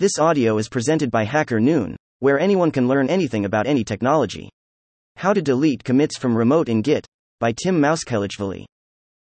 This audio is presented by Hacker Noon, where anyone can learn anything about any technology. How to delete commits from remote in Git by Tim Mouskhelichvili.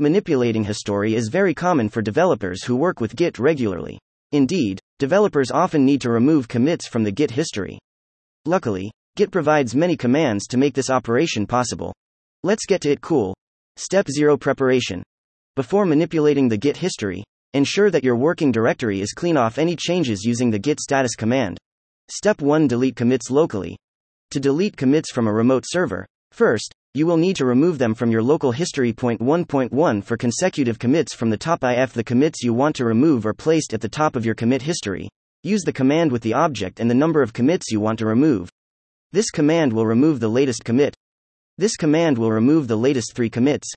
Manipulating history is very common for developers who work with Git regularly. Indeed, developers often need to remove commits from the Git history. Luckily, Git provides many commands to make this operation possible. Let's get to it cool. Step 0 Preparation. Before manipulating the Git history, ensure that your working directory is clean off any changes using the git status command. Step 1 Delete commits locally. To delete commits from a remote server, first, you will need to remove them from your local history. Point 1.1 For consecutive commits from the top if the commits you want to remove are placed at the top of your commit history, use the command with the object and the number of commits you want to remove. This command will remove the latest commit. This command will remove the latest three commits.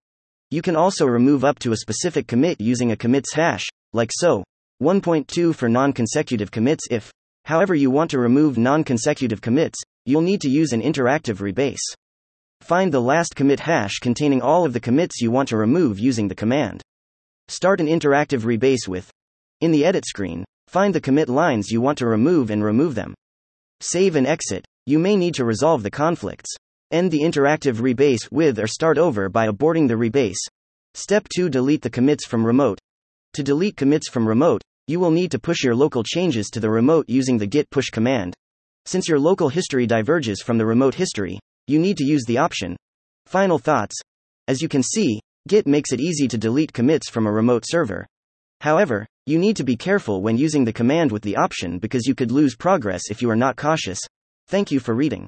You can also remove up to a specific commit using a commits hash, like so. 1.2 for non consecutive commits if, however, you want to remove non consecutive commits, you'll need to use an interactive rebase. Find the last commit hash containing all of the commits you want to remove using the command. Start an interactive rebase with. In the edit screen, find the commit lines you want to remove and remove them. Save and exit. You may need to resolve the conflicts. End the interactive rebase with or start over by aborting the rebase. Step 2 Delete the commits from remote. To delete commits from remote, you will need to push your local changes to the remote using the git push command. Since your local history diverges from the remote history, you need to use the option. Final thoughts. As you can see, Git makes it easy to delete commits from a remote server. However, you need to be careful when using the command with the option because you could lose progress if you are not cautious. Thank you for reading.